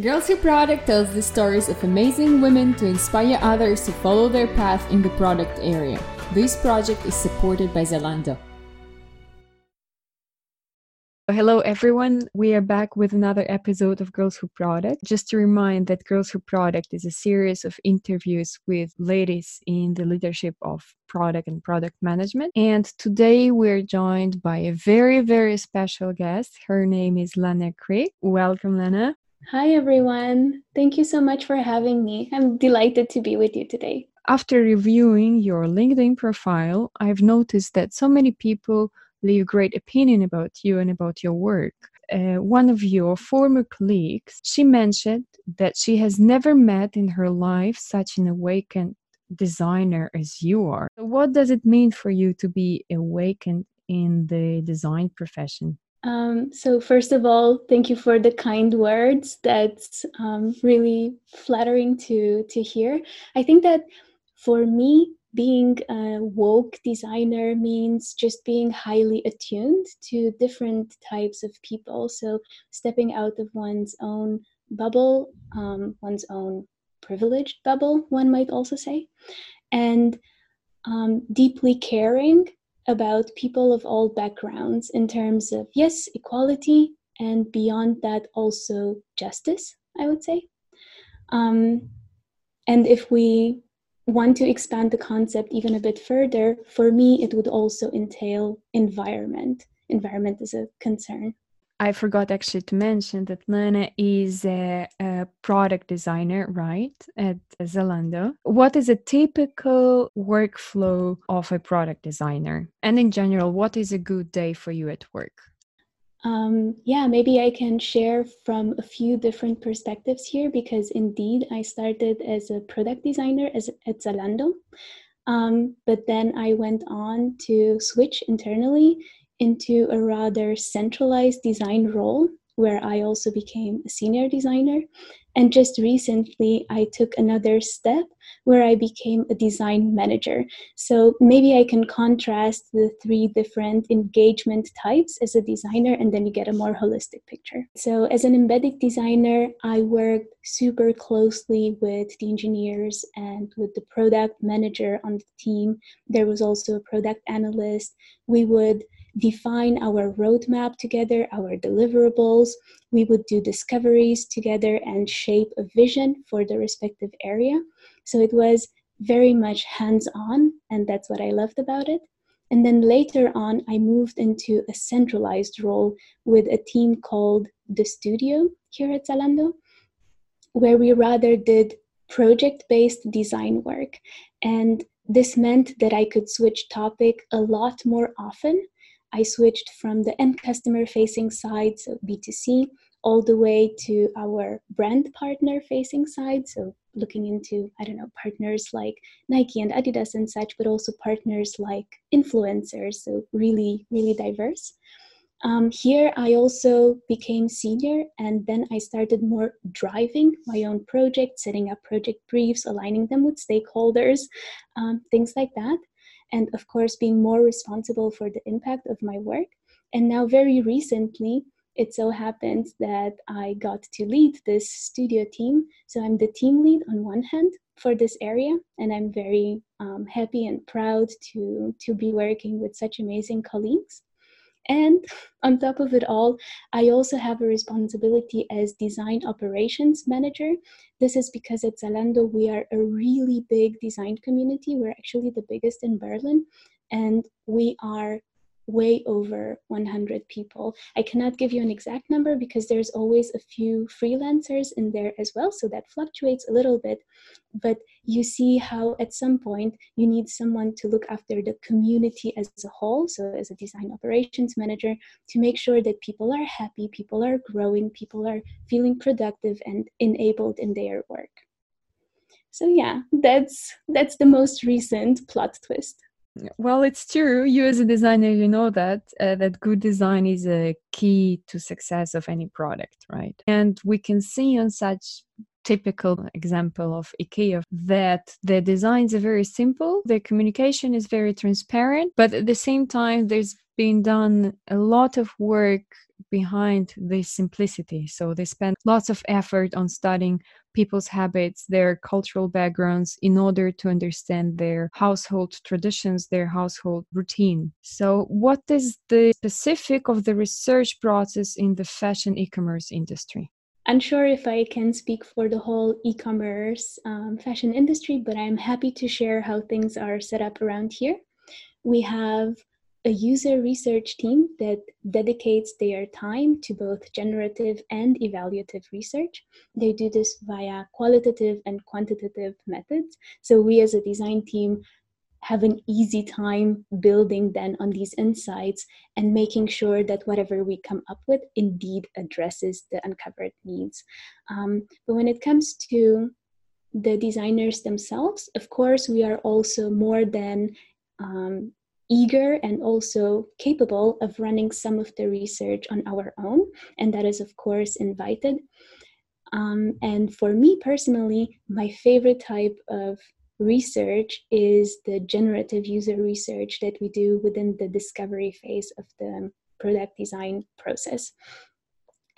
Girls Who Product tells the stories of amazing women to inspire others to follow their path in the product area. This project is supported by Zalando. Hello, everyone. We are back with another episode of Girls Who Product. Just to remind that Girls Who Product is a series of interviews with ladies in the leadership of product and product management. And today we're joined by a very, very special guest. Her name is Lana Craig. Welcome, Lana. Hi, everyone. Thank you so much for having me. I'm delighted to be with you today. After reviewing your LinkedIn profile, I've noticed that so many people leave great opinion about you and about your work. Uh, one of your former colleagues, she mentioned that she has never met in her life such an awakened designer as you are. What does it mean for you to be awakened in the design profession? Um, so, first of all, thank you for the kind words. That's um, really flattering to to hear. I think that for me, being a woke designer means just being highly attuned to different types of people. So, stepping out of one's own bubble, um, one's own privileged bubble, one might also say, and um, deeply caring about people of all backgrounds in terms of, yes, equality, and beyond that, also justice, I would say. Um, and if we want to expand the concept even a bit further, for me, it would also entail environment. Environment is a concern. I forgot actually to mention that Lana is a, a, product designer, right, at Zalando. What is a typical workflow of a product designer? And in general, what is a good day for you at work? Um, yeah, maybe I can share from a few different perspectives here because indeed I started as a product designer as, at Zalando. Um, but then I went on to switch internally into a rather centralized design role where I also became a senior designer. And just recently, I took another step where I became a design manager. So maybe I can contrast the three different engagement types as a designer, and then you get a more holistic picture. So, as an embedded designer, I worked super closely with the engineers and with the product manager on the team. There was also a product analyst. We would define our roadmap together, our deliverables. We would do discoveries together and shape a vision for the respective area. So it was very much hands on, and that's what I loved about it. And then later on, I moved into a centralized role with a team called The Studio here at Zalando, where we rather did project based design work. And this meant that I could switch topic a lot more often I switched from the end customer facing side, so B2C, all the way to our brand partner facing side. So looking into, I don't know, partners like Nike and Adidas and such, but also partners like influencers. So really, really diverse. Um, here, I also became senior, and then I started more driving my own project, setting up project briefs, aligning them with stakeholders, um, things like that and of course being more responsible for the impact of my work and now very recently it so happens that i got to lead this studio team so i'm the team lead on one hand for this area and i'm very um, happy and proud to to be working with such amazing colleagues and on top of it all, I also have a responsibility as design operations manager. This is because at Zalando, we are a really big design community. We're actually the biggest in Berlin. And we are way over 100 people. I cannot give you an exact number because there's always a few freelancers in there as well, so that fluctuates a little bit. But you see how at some point you need someone to look after the community as a whole, so as a design operations manager, to make sure that people are happy, people are growing, people are feeling productive and enabled in their work. So yeah, that's that's the most recent plot twist. Well, it's true. You as a designer, you know that uh, that good design is a key to success of any product, right? And we can see on such typical example of IKEA that the designs are very simple, the communication is very transparent, but at the same time, there's been done a lot of work behind this simplicity. So they spend lots of effort on studying people's habits, their cultural backgrounds, in order to understand their household traditions, their household routine. So, what is the specific of the research process in the fashion e commerce industry? I'm sure if I can speak for the whole e commerce um, fashion industry, but I'm happy to share how things are set up around here. We have a user research team that dedicates their time to both generative and evaluative research. They do this via qualitative and quantitative methods. So, we as a design team have an easy time building then on these insights and making sure that whatever we come up with indeed addresses the uncovered needs. Um, but when it comes to the designers themselves, of course, we are also more than um, eager and also capable of running some of the research on our own, and that is, of course, invited. Um, and for me personally, my favorite type of research is the generative user research that we do within the discovery phase of the product design process.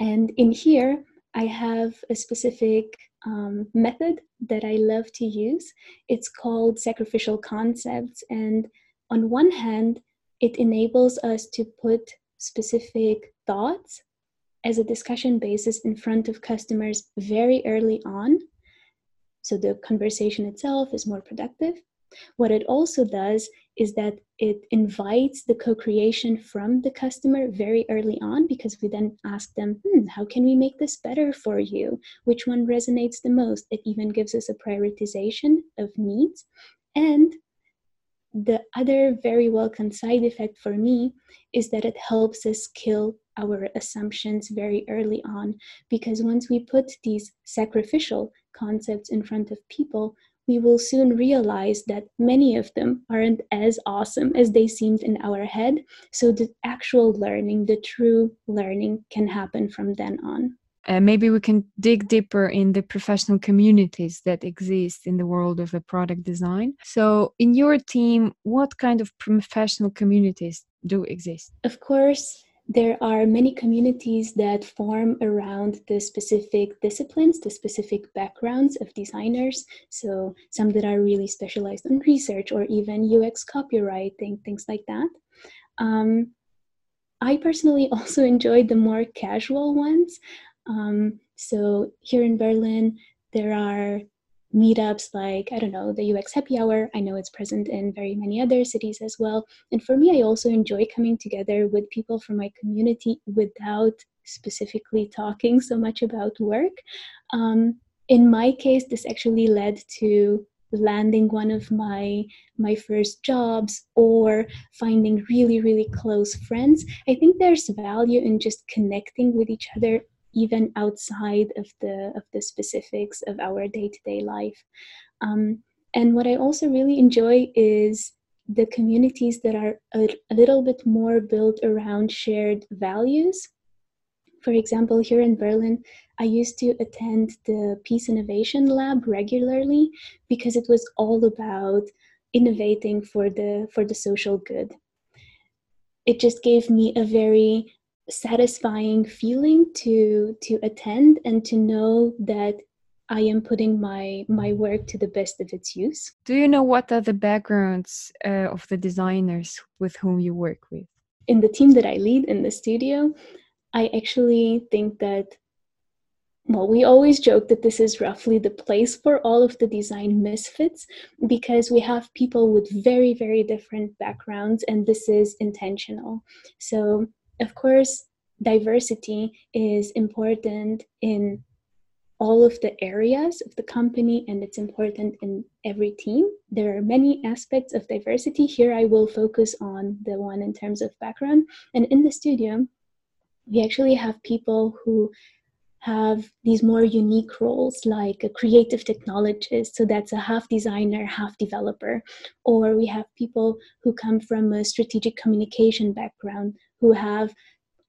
And in here, I have a specific um, method that I love to use. It's called sacrificial concepts. And on one hand, it enables us to put specific thoughts as a discussion basis in front of customers very early on so the conversation itself is more productive. What it also does is that it invites the co creation from the customer very early on because we then ask them, hmm, how can we make this better for you? Which one resonates the most? It even gives us a prioritization of needs. And the other very welcome side effect for me is that it helps us kill our assumptions very early on because once we put these sacrificial concepts in front of people, we will soon realize that many of them aren't as awesome as they seemed in our head. So the actual learning, the true learning, can happen from then on. Uh, maybe we can dig deeper in the professional communities that exist in the world of a product design. So, in your team, what kind of professional communities do exist? Of course, there are many communities that form around the specific disciplines, the specific backgrounds of designers. So, some that are really specialized in research or even UX copywriting, things like that. Um, I personally also enjoyed the more casual ones. Um, so, here in Berlin, there are meetups like i don't know the ux happy hour. I know it's present in very many other cities as well. And for me i also enjoy coming together with people from my community without specifically talking so much about work. Um, in my case this actually led to landing one of my my first jobs or finding really really close friends. I think there's value in just connecting with each other even outside of the of the specifics of our day-to-day life. Um, and what i also really enjoy is the communities that are a, a little bit more built around shared values. For example here in berlin i used to attend the peace innovation lab regularly because it was all about innovating for the for the social good. It just gave me a very satisfying feeling to to attend and to know that I am putting my my work to the best of its use. Do you know what are the backgrounds uh, of the designers with whom you work with? In the team that I lead in the studio, I actually think that well, we always joke that this is roughly the place for all of the design misfits because we have people with very, very different backgrounds, and this is intentional. So, of course, diversity is important in all of the areas of the company and it's important in every team. There are many aspects of diversity. Here I will focus on the one in terms of background. And in the studio, we actually have people who have these more unique roles like a creative technologist so that's a half designer half developer or we have people who come from a strategic communication background who have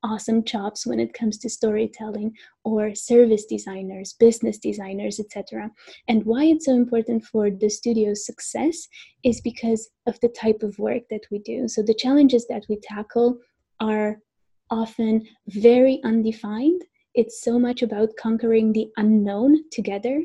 awesome chops when it comes to storytelling or service designers business designers etc and why it's so important for the studio's success is because of the type of work that we do so the challenges that we tackle are often very undefined. It's so much about conquering the unknown together.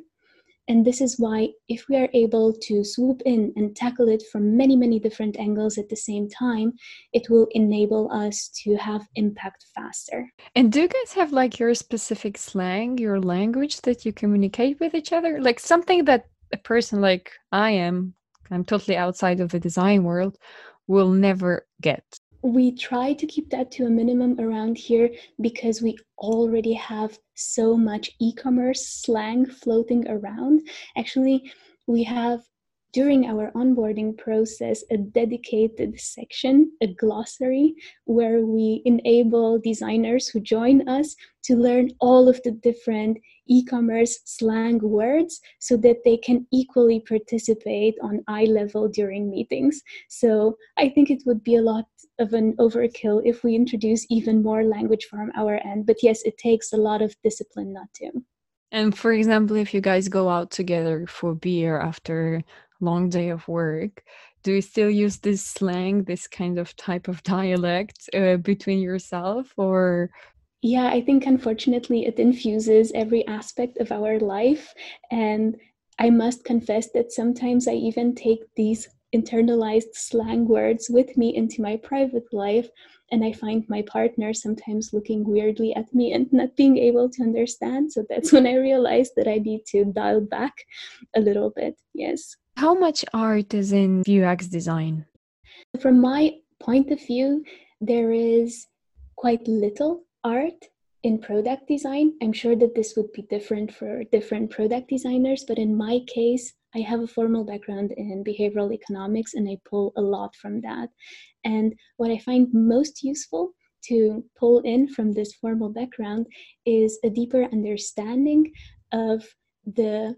And this is why, if we are able to swoop in and tackle it from many, many different angles at the same time, it will enable us to have impact faster. And do you guys have like your specific slang, your language that you communicate with each other? Like something that a person like I am, I'm totally outside of the design world, will never get we try to keep that to a minimum around here because we already have so much e-commerce slang floating around. Actually we have during our onboarding process a dedicated section, a glossary, where we enable designers who join us to learn all of the different e commerce slang words so that they can equally participate on eye level during meetings. So I think it would be a lot of an overkill if we introduce even more language from our end. But yes, it takes a lot of discipline not to. And for example, if you guys go out together for beer after long day of work do you still use this slang this kind of type of dialect uh, between yourself or? Yeah i think unfortunately it infuses every aspect of our life and i must confess that sometimes i even take these internalized slang words with me into my private life and i find my partner sometimes looking weirdly at me and not being able to understand so that's when i realized that i need to dial back a little bit yes how much art is in UX design? From my point of view, there is quite little art in product design. I'm sure that this would be different for different product designers, but in my case, I have a formal background in behavioral economics and I pull a lot from that. And what I find most useful to pull in from this formal background is a deeper understanding of the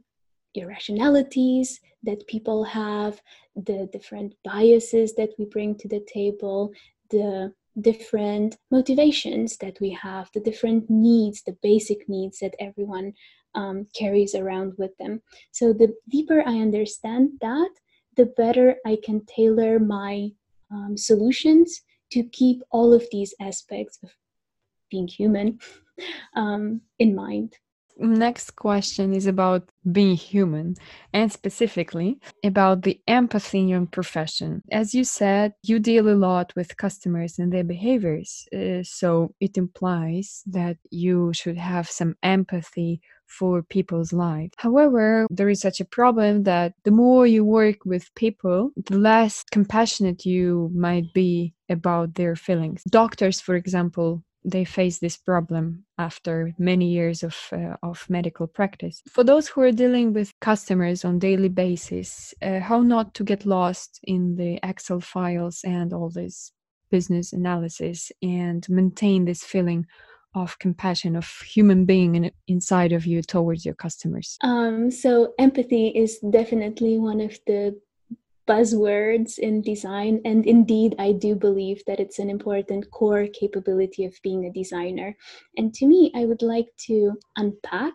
irrationalities that people have, the different biases that we bring to the table, the different motivations that we have, the different needs, the basic needs that everyone um, carries around with them. So, the deeper I understand that, the better I can tailor my um, solutions to keep all of these aspects of being human um, in mind next question is about being human and specifically about the empathy in your profession. As you said, you deal a lot with customers and their behaviors. Uh, so it implies that you should have some empathy for people's lives. However, there is such a problem that the more you work with people, the less compassionate you might be about their feelings. Doctors, for example, they face this problem after many years of, uh, of medical practice. For those who are dealing with customers on daily basis, uh, how not to get lost in the Excel files and all this business analysis and maintain this feeling of compassion of human being in, inside of you towards your customers um, so empathy is definitely one of the buzzwords in design. And indeed, I do believe that it's an important core capability of being a designer. And to me, I would like to unpack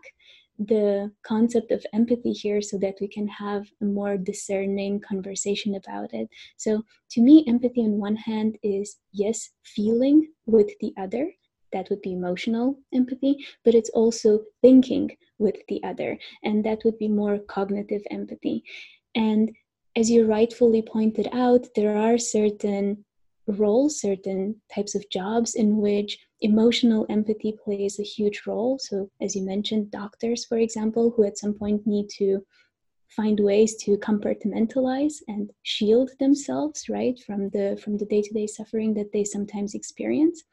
the concept of empathy here so that we can have a more discerning conversation about it. So, to me, empathy on one hand is yes, feeling with the other. That would be emotional empathy, but it's also thinking with the other, and that would be more cognitive empathy. And as you rightfully pointed out, there are certain roles, certain types of jobs in which emotional empathy plays a huge role. So, as you mentioned, doctors, for example, who at some point need to find ways to compartmentalize and shield themselves right from the from the day-to-day suffering that they sometimes experience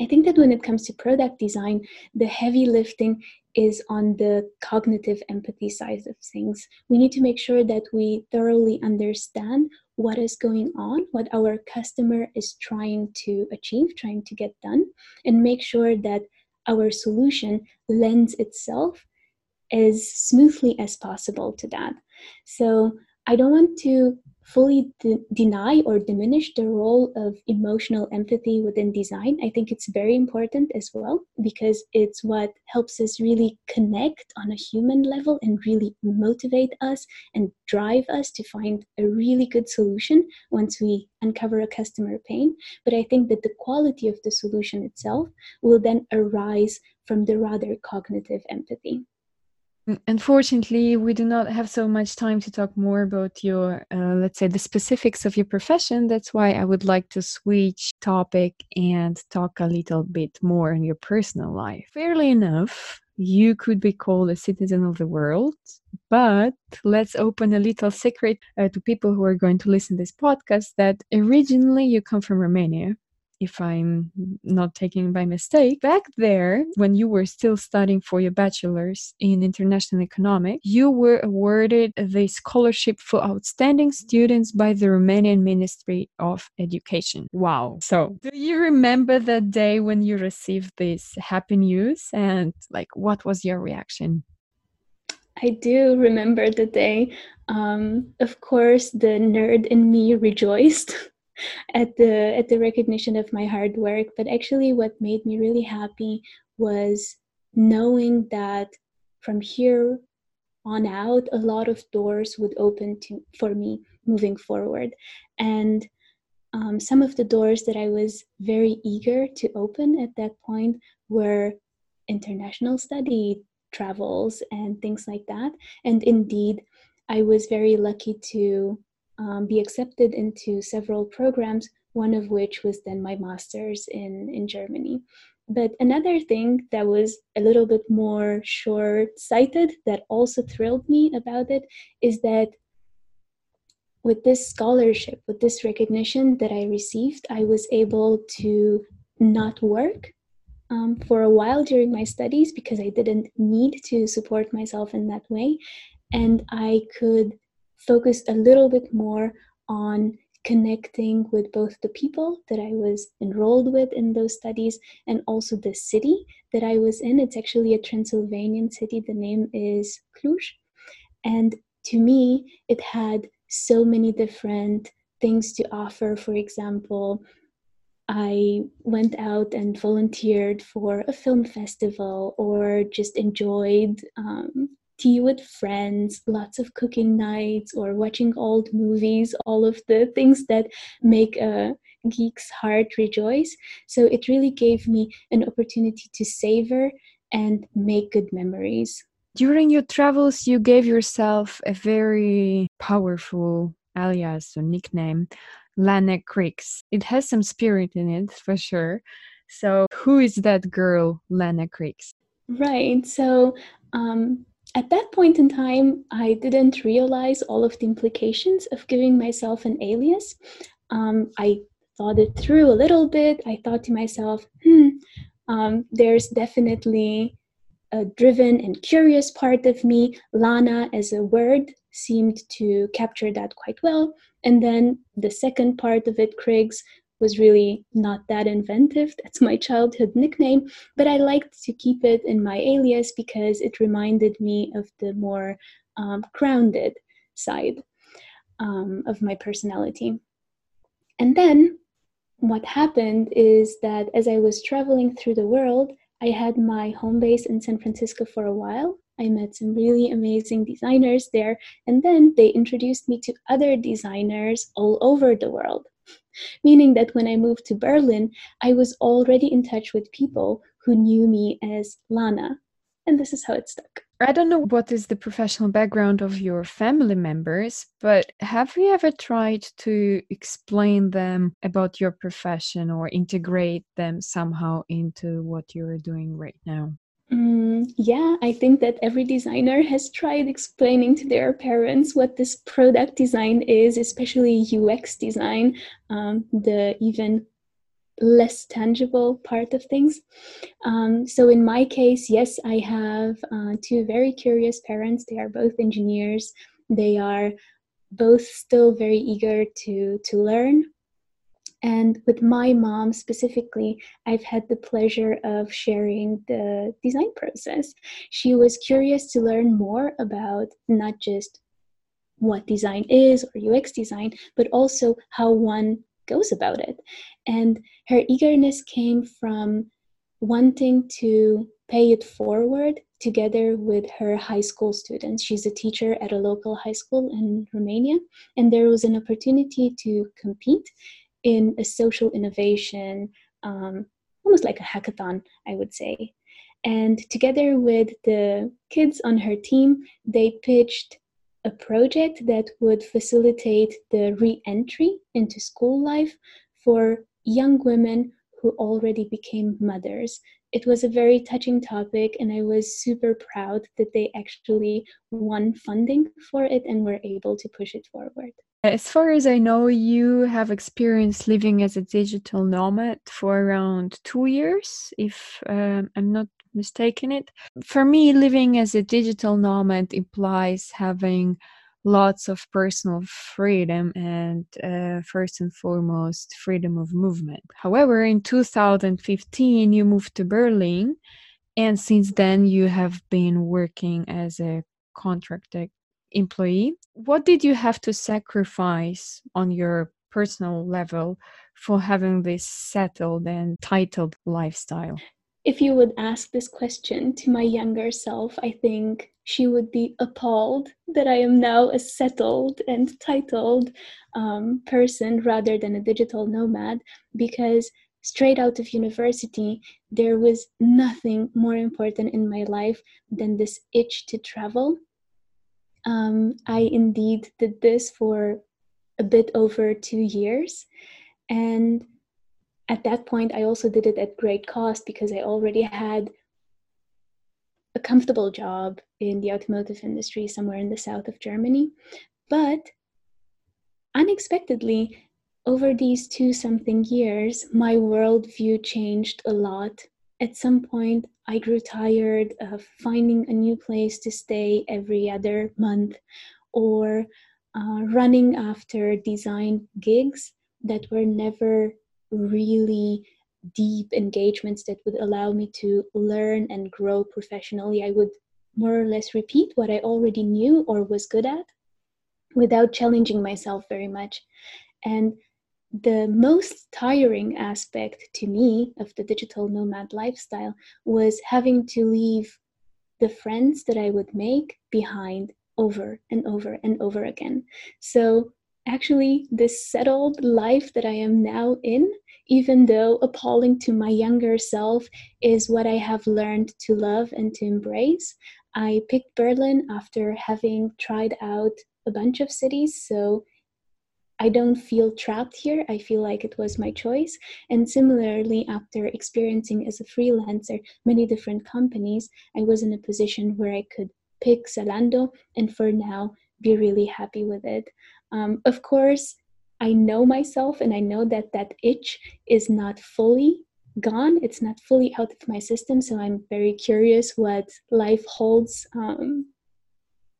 I think that when it comes to product design, the heavy lifting is on the cognitive empathy side of things. We need to make sure that we thoroughly understand what is going on, what our customer is trying to achieve, trying to get done, and make sure that our solution lends itself as smoothly as possible to that. So I don't want to fully de- deny or diminish the role of emotional empathy within design. I think it's very important as well because it's what helps us really connect on a human level and really motivate us and drive us to find a really good solution once we uncover a customer pain. But I think that the quality of the solution itself will then arise from the rather cognitive empathy. Unfortunately, we do not have so much time to talk more about your, uh, let's say, the specifics of your profession. That's why I would like to switch topic and talk a little bit more on your personal life. Fairly enough, you could be called a citizen of the world, but let's open a little secret uh, to people who are going to listen to this podcast that originally you come from Romania if I'm not taking by mistake. Back there, when you were still studying for your bachelor's in international economics, you were awarded the scholarship for outstanding students by the Romanian Ministry of Education. Wow. So, do you remember the day when you received this happy news and like what was your reaction? I do remember the day. Um, of course, the nerd in me rejoiced at the at the recognition of my hard work. But actually what made me really happy was knowing that from here on out a lot of doors would open to for me moving forward. And um, some of the doors that i was very eager to open at that point were international study travels and things like that. And indeed i was very lucky to um, be accepted into several programs, one of which was then my master's in, in Germany. But another thing that was a little bit more short sighted that also thrilled me about it is that with this scholarship, with this recognition that I received, I was able to not work um, for a while during my studies because I didn't need to support myself in that way. And I could focused a little bit more on connecting with both the people that I was enrolled with in those studies and also the city that I was in. It's actually a Transylvanian city. The name is Cluj. And to me, it had so many different things to offer. For example, I went out and volunteered for a film festival or just enjoyed um, tea with friends, lots of cooking nights, or watching old movies, all of the things that make a geek's heart rejoice. So it really gave me an opportunity to savor and make good memories. During your travels, you gave yourself a very powerful alias or nickname, Lana Creeks. It has some spirit in it for sure. So, who is that girl, Lana Creeks? Right. So, um, at that point in time, I didn't realize all of the implications of giving myself an alias. Um, I thought it through a little bit. I thought to myself, hmm, um, there's definitely a driven and curious part of me. Lana as a word seemed to capture that quite well. And then the second part of it, Criggs, was really not that inventive. That's my childhood nickname, but I liked to keep it in my alias because it reminded me of the more um, grounded side um, of my personality. And then what happened is that as I was traveling through the world, I had my home base in San Francisco for a while. I met some really amazing designers there, and then they introduced me to other designers all over the world meaning that when I moved to Berlin, I was already in touch with people who knew me as Lana. And this is how it stuck. I don't know what is the professional background of your family members, but have you ever tried to explain them about your profession or integrate them somehow into what you're doing right now? Yeah, I think that every designer has tried explaining to their parents what this product design is, especially UX design, um, the even less tangible part of things. Um, so, in my case, yes, I have uh, two very curious parents. They are both engineers. They are both still very eager to to learn and with my mom specifically, I've had the pleasure of sharing the design process. She was curious to learn more about not just what design is or UX design, but also how one goes about it. And her eagerness came from wanting to pay it forward together with her high school students. She's a teacher at a local high school in Romania, and there was an opportunity to compete in a social innovation, um, almost like a hackathon, I would say. And together with the kids on her team, they pitched a project that would facilitate the re entry into school life for young women who already became mothers. It was a very touching topic, and I was super proud that they actually won funding for it and were able to push it forward. As far as I know, you have experience living as a digital nomad for around two years, if um, I'm not mistaken it. For me, living as a digital nomad implies having lots of personal freedom and uh, first and foremost freedom of movement however in 2015 you moved to berlin and since then you have been working as a contracted employee what did you have to sacrifice on your personal level for having this settled and titled lifestyle if you would ask this question to my younger self, I think she would be appalled that I am now a settled and titled um, person rather than a digital nomad because straight out of university, there was nothing more important in my life than this itch to travel. Um, I indeed did this for a bit over two years. And at that point, I also did it at great cost because I already had a comfortable job in the automotive industry somewhere in the south of Germany. But unexpectedly, over these two something years, my worldview changed a lot. At some point, I grew tired of finding a new place to stay every other month or uh, running after design gigs that were never really deep engagements that would allow me to learn and grow professionally. I would more or less repeat what I already knew or was good at without challenging myself very much. And the most tiring aspect to me of the digital nomad lifestyle was having to leave the friends that I would make behind over and over and over again. So, actually, this settled life that I am now in even though appalling to my younger self is what I have learned to love and to embrace. I picked Berlin after having tried out a bunch of cities, so I don't feel trapped here. I feel like it was my choice. And similarly, after experiencing as a freelancer many different companies, I was in a position where I could pick Zalando and for now be really happy with it. Um, of course, I know myself and I know that that itch is not fully gone. It's not fully out of my system. So I'm very curious what life holds um,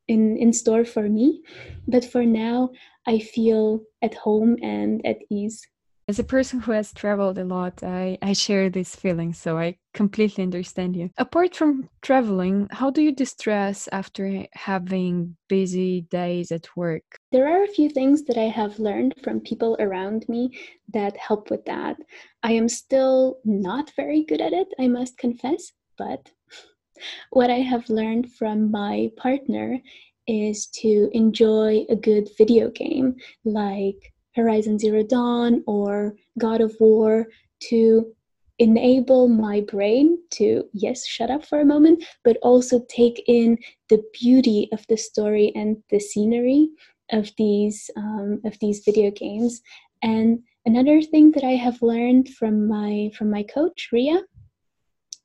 in, in store for me. But for now, I feel at home and at ease. As a person who has traveled a lot, I, I share this feeling, so I completely understand you. Apart from traveling, how do you distress after having busy days at work? There are a few things that I have learned from people around me that help with that. I am still not very good at it, I must confess, but what I have learned from my partner is to enjoy a good video game like Horizon Zero Dawn or God of War to enable my brain to, yes, shut up for a moment, but also take in the beauty of the story and the scenery of these um, of these video games. And another thing that I have learned from my from my coach Ria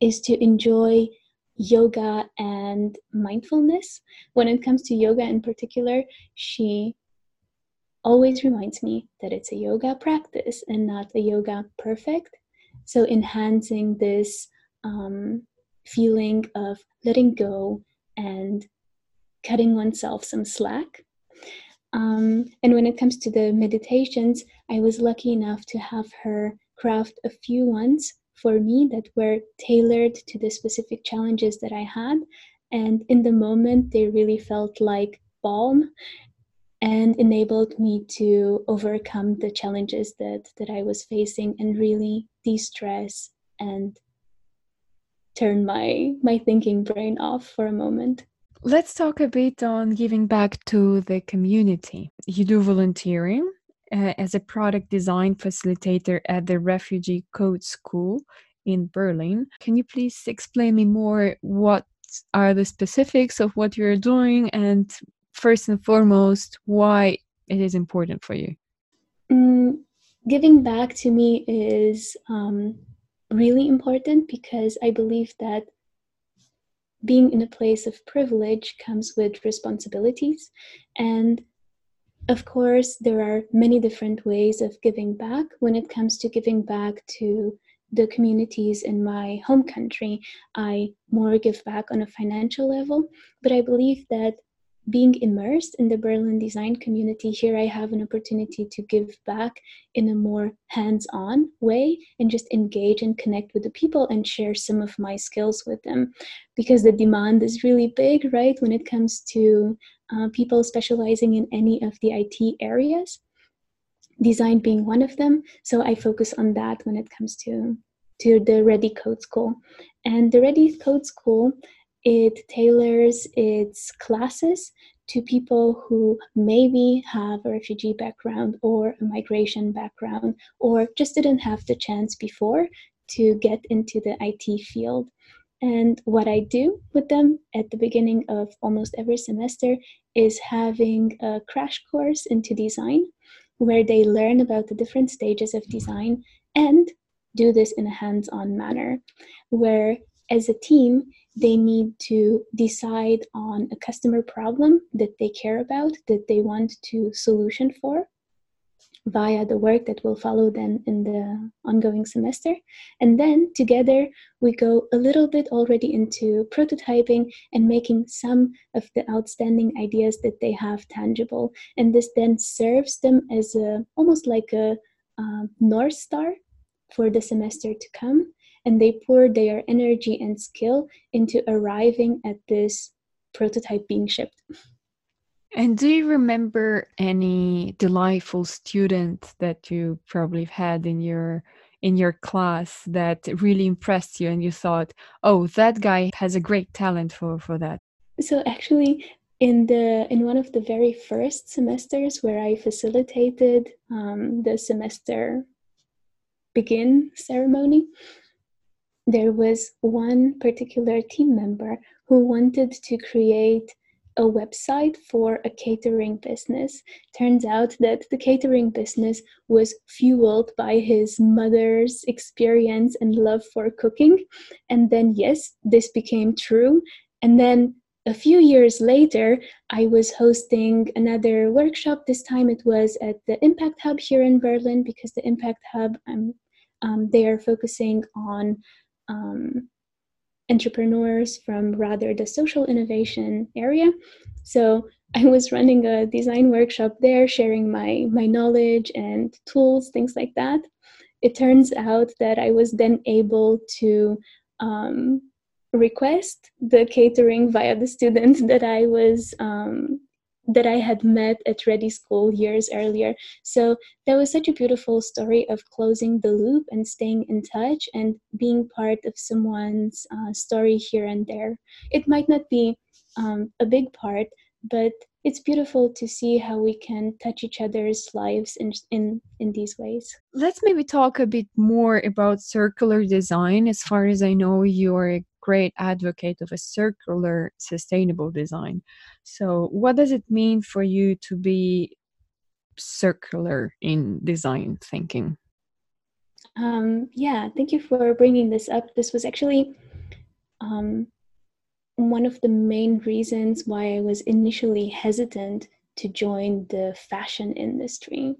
is to enjoy yoga and mindfulness. When it comes to yoga in particular, she always reminds me that it's a yoga practice and not a yoga perfect. So, enhancing this um, feeling of letting go and cutting oneself some slack. Um, and when it comes to the meditations, I was lucky enough to have her craft a few ones for me that were tailored to the specific challenges that I had. And in the moment, they really felt like balm and enabled me to overcome the challenges that, that I was facing and really de stress and turn my, my thinking brain off for a moment. Let's talk a bit on giving back to the community. You do volunteering uh, as a product design facilitator at the Refugee Code School in Berlin. Can you please explain me more what are the specifics of what you're doing and first and foremost why it is important for you? Mm, giving back to me is um, really important because I believe that being in a place of privilege comes with responsibilities. And of course, there are many different ways of giving back. When it comes to giving back to the communities in my home country, I more give back on a financial level. But I believe that being immersed in the Berlin design community, here I have an opportunity to give back in a more hands on way and just engage and connect with the people and share some of my skills with them. Because the demand is really big, right, when it comes to uh, people specializing in any of the IT areas, design being one of them. So I focus on that when it comes to to the ReDI Code School. And the ReDI Code School it tailors its classes to people who maybe have a refugee background or a migration background or just didn't have the chance before to get into the IT field. And what I do with them at the beginning of almost every semester is having a crash course into design where they learn about the different stages of design and do this in a hands on manner, where as a team, they need to decide on a customer problem that they care about, that they want to solution for via the work that will follow then in the ongoing semester. And then together we go a little bit already into prototyping and making some of the outstanding ideas that they have tangible. And this then serves them as a almost like a um, North Star for the semester to come and they pour their energy and skill into arriving at this prototype being shipped. And do you remember any delightful student that you probably had in your in your class that really impressed you and you thought, "Oh, that guy has a great talent for for that." So actually in the in one of the very first semesters where I facilitated um, the semester begin ceremony, there was one particular team member who wanted to create a website for a catering business. Turns out that the catering business was fueled by his mother's experience and love for cooking. And then, yes, this became true. And then a few years later, I was hosting another workshop. This time it was at the Impact Hub here in Berlin because the Impact Hub, um, um, they are focusing on um, entrepreneurs from rather the social innovation area. So I was running a design workshop there, sharing my my knowledge and tools, things like that. It turns out that I was then able to um, request the catering via the student that I was um, that I had met at ReDI School years earlier. So that was such a beautiful story of closing the loop and staying in touch and being part of someone's uh, story here and there. It might not be um, a big part, but it's beautiful to see how we can touch each other's lives in, in in these ways let's maybe talk a bit more about circular design as far as i know you're a great advocate of a circular sustainable design. So what does it mean for you to be circular in design thinking? Um, yeah thank you for bringing this up. This was actually um, one of the main reasons why I was initially hesitant to join the fashion industry.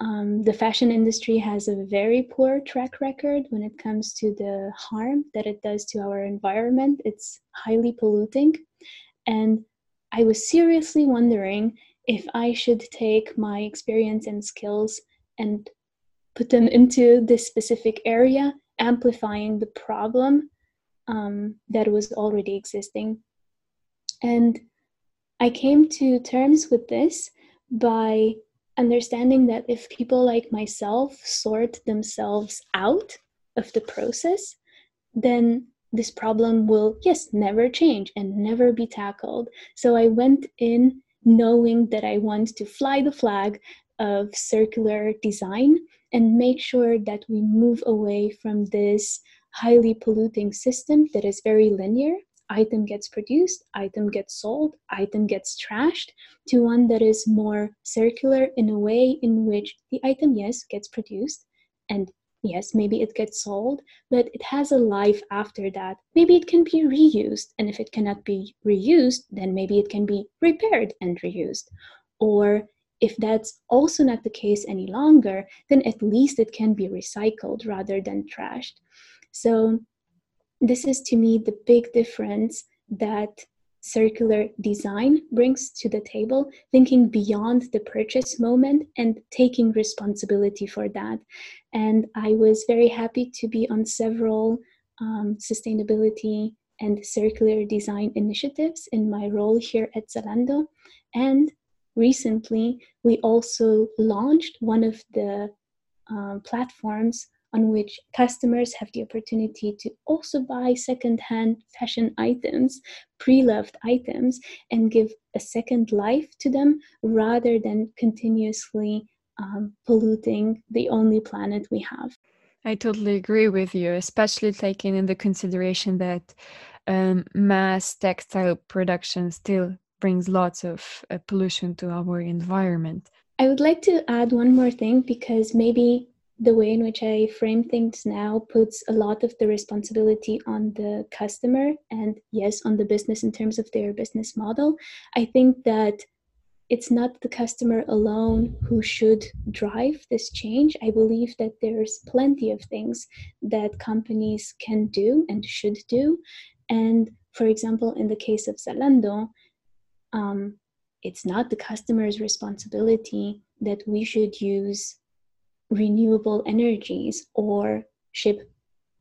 Um, the fashion industry has a very poor track record when it comes to the harm that it does to our environment. It's highly polluting. And I was seriously wondering if I should take my experience and skills and put them into this specific area, amplifying the problem um, that was already existing. And I came to terms with this by understanding that if people like myself sort themselves out of the process, then this problem will, yes, never change and never be tackled. So I went in knowing that I want to fly the flag of circular design and make sure that we move away from this highly polluting system that is very linear item gets produced item gets sold item gets trashed to one that is more circular in a way in which the item yes gets produced and yes maybe it gets sold but it has a life after that maybe it can be reused and if it cannot be reused then maybe it can be repaired and reused or if that's also not the case any longer, then at least it can be recycled rather than trashed. So, this is to me the big difference that circular design brings to the table, thinking beyond the purchase moment and taking responsibility for that. And I was very happy to be on several um, sustainability and circular design initiatives in my role here at Zalando. And recently, we also launched one of the um, platforms on which customers have the opportunity to also buy secondhand fashion items, pre loved items, and give a second life to them rather than continuously um, polluting the only planet we have. I totally agree with you, especially taking into consideration that um, mass textile production still brings lots of uh, pollution to our environment. I would like to add one more thing because maybe the way in which I frame things now puts a lot of the responsibility on the customer and, yes, on the business in terms of their business model. I think that it's not the customer alone who should drive this change. I believe that there's plenty of things that companies can do and should do. And for example, in the case of Zalando, um, it's not the customer's responsibility that we should use renewable energies or ship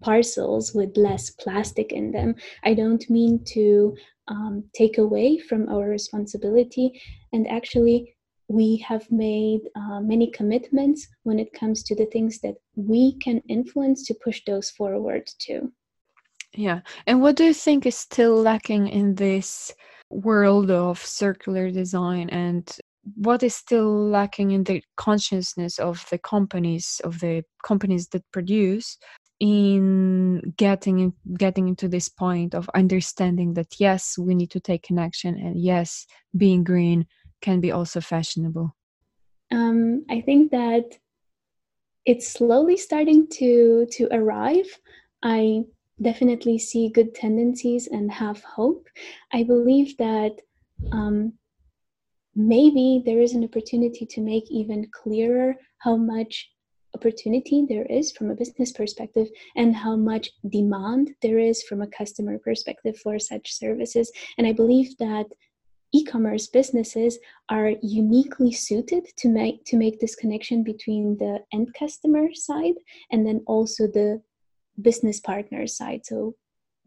parcels with less plastic in them. I don't mean to um, take away from our responsibility, and actually, we have made uh, many commitments when it comes to the things that we can influence to push those forward too. Yeah. And what do you think is still lacking in this world of circular design and what is still lacking in the consciousness of the companies of the companies that produce in getting in, getting into this point of understanding that yes we need to take an action and yes being green can be also fashionable um, i think that it's slowly starting to to arrive i definitely see good tendencies and have hope. I believe that um, maybe there is an opportunity to make even clearer how much opportunity there is from a business perspective and how much demand there is from a customer perspective for such services. And I believe that e-commerce businesses are uniquely suited to make to make this connection between the end customer side and then also the business partners side, so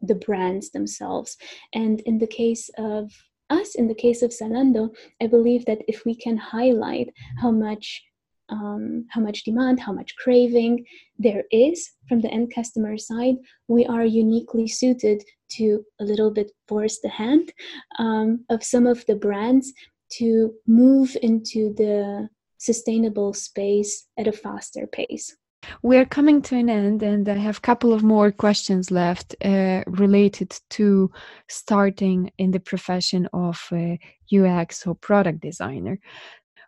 the brands themselves. And in the case of us, in the case of Zalando, I believe that if we can highlight how much um, how much demand, how much craving there is from the end customer side, we are uniquely suited to a little bit force the hand um, of some of the brands to move into the sustainable space at a faster pace. We're coming to an end, and I have a couple of more questions left uh, related to starting in the profession of uh, UX or product designer.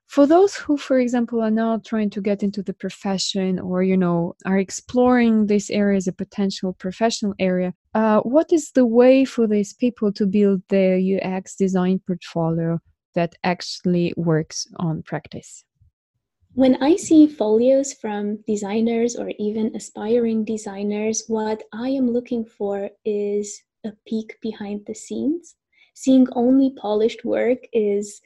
For those who, for example, are now trying to get into the profession or, you know, are exploring this area as a potential professional area, uh, what is the way for these people to build their UX design portfolio that actually works on practice? When I see folios from designers or even aspiring designers, what I am looking for is a peek behind the scenes. Seeing only polished work is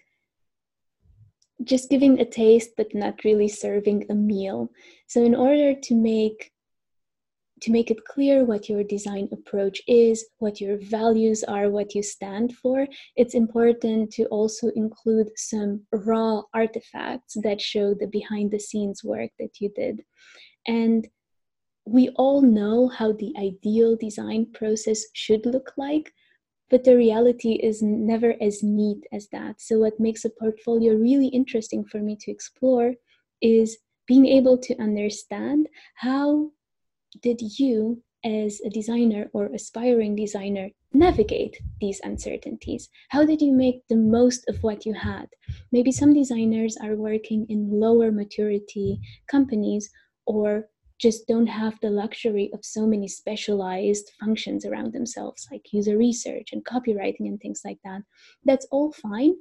just giving a taste but not really serving a meal. So, in order to make to make it clear what your design approach is, what your values are, what you stand for, it's important to also include some raw artifacts that show the behind the scenes work that you did. And we all know how the ideal design process should look like, but the reality is never as neat as that. So, what makes a portfolio really interesting for me to explore is being able to understand how did you as a designer or aspiring designer navigate these uncertainties? How did you make the most of what you had? Maybe some designers are working in lower maturity companies or just don't have the luxury of so many specialized functions around themselves, like user research and copywriting and things like that. That's all fine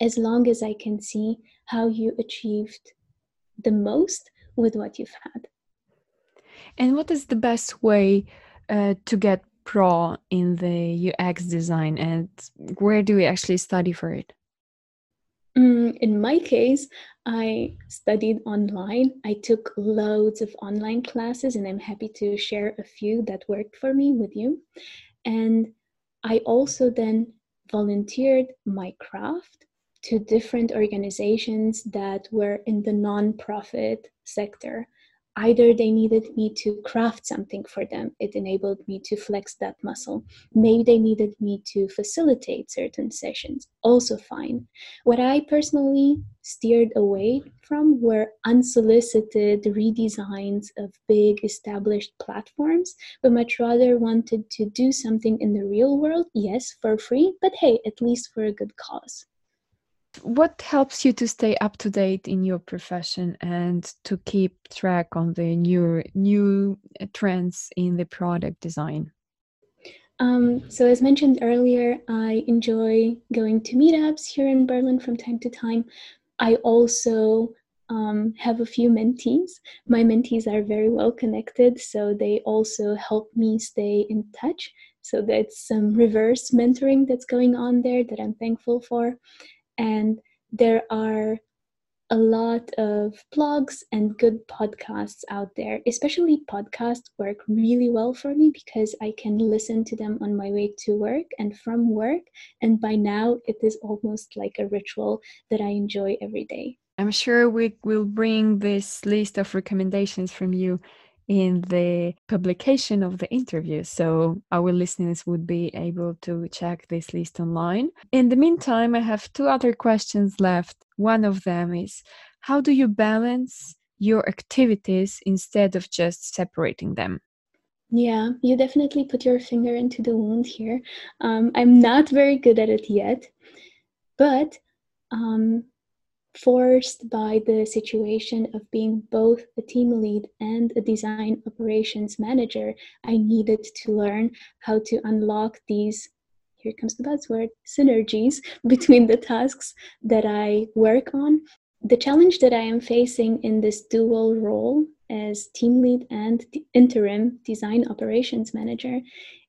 as long as I can see how you achieved the most with what you've had. And what is the best way uh, to get pro in the UX design, and where do we actually study for it? Mm, in my case, I studied online. I took loads of online classes, and I'm happy to share a few that worked for me with you. And I also then volunteered my craft to different organizations that were in the nonprofit sector either they needed me to craft something for them it enabled me to flex that muscle. Maybe they needed me to facilitate certain sessions also fine. What i personally steered away from were unsolicited redesigns of big established platforms but much rather wanted to do something in the real world yes for free but hey at least for a good cause what helps you to stay up to date in your profession and to keep track on the new new trends in the product design um, so as mentioned earlier i enjoy going to meetups here in berlin from time to time i also um, have a few mentees. My mentees are very well connected, so they also help me stay in touch. So that's some reverse mentoring that's going on there that I'm thankful for and there are a lot of blogs and good podcasts out there. Especially podcasts work really well for me because I can listen to them on my way to work and from work. And by now, it is almost like a ritual that I enjoy every day. I'm sure we will bring this list of recommendations from you in the publication of the interview. So our listeners would be able to check this list online. In the meantime, I have two other questions left. One of them is how do you balance your activities instead of just separating them? Yeah, you definitely put your finger into the wound here. Um, I'm not very good at it yet, but um, forced by the situation of being both a team lead and a design operations manager, I needed to learn how to unlock these here comes the buzzword synergies between the tasks that I work on. The challenge that I am facing in this dual role as team lead and interim design operations manager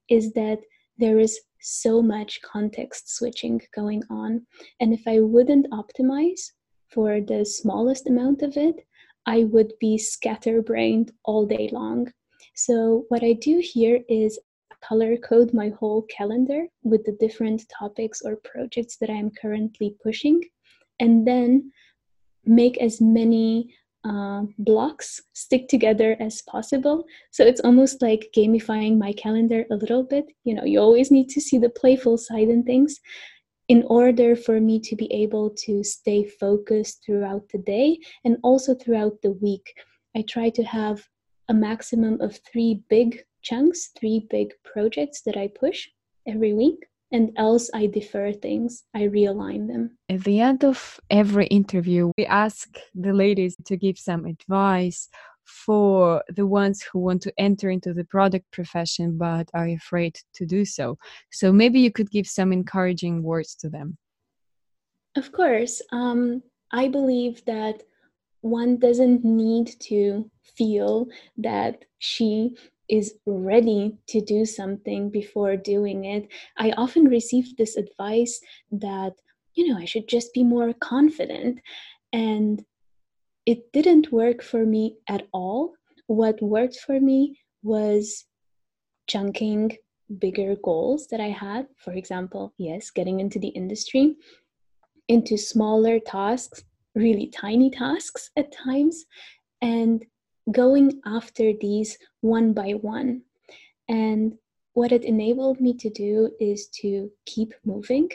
is that there is so much context switching going on. And if I wouldn't optimize for the smallest amount of it, I would be scatterbrained all day long. So, what I do here is color code my whole calendar with the different topics or projects that I'm currently pushing, and then make as many uh, blocks stick together as possible. So it's almost like gamifying my calendar a little bit. You know, you always need to see the playful side in things in order for me to be able to stay focused throughout the day and also throughout the week. I try to have a maximum of three big chunks, three big projects that I push every week. And else I defer things, I realign them. At the end of every interview, we ask the ladies to give some advice for the ones who want to enter into the product profession but are afraid to do so. So maybe you could give some encouraging words to them. Of course. Um, I believe that one doesn't need to feel that she is ready to do something before doing it. I often receive this advice that, you know, I should just be more confident. And it didn't work for me at all. What worked for me was chunking bigger goals that I had. For example, yes, getting into the industry, into smaller tasks, really tiny tasks at times, and going after these one by one. And what it enabled me to do is to keep moving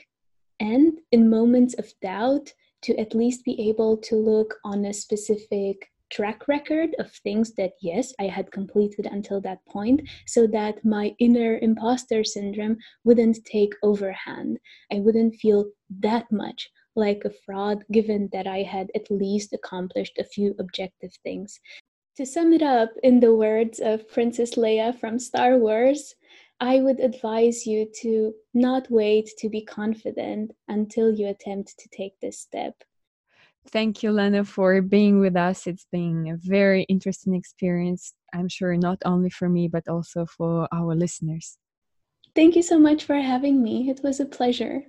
and in moments of doubt to at least be able to look on a specific track record of things that yes i had completed until that point so that my inner imposter syndrome wouldn't take overhand. I wouldn't feel that much like a fraud given that i had at least accomplished a few objective things. To sum it up in the words of princess leia from star wars I would advise you to not wait to be confident until you attempt to take this step. Thank you, Lena, for being with us. It's been a very interesting experience, I'm sure, not only for me, but also for our listeners. Thank you so much for having me. It was a pleasure.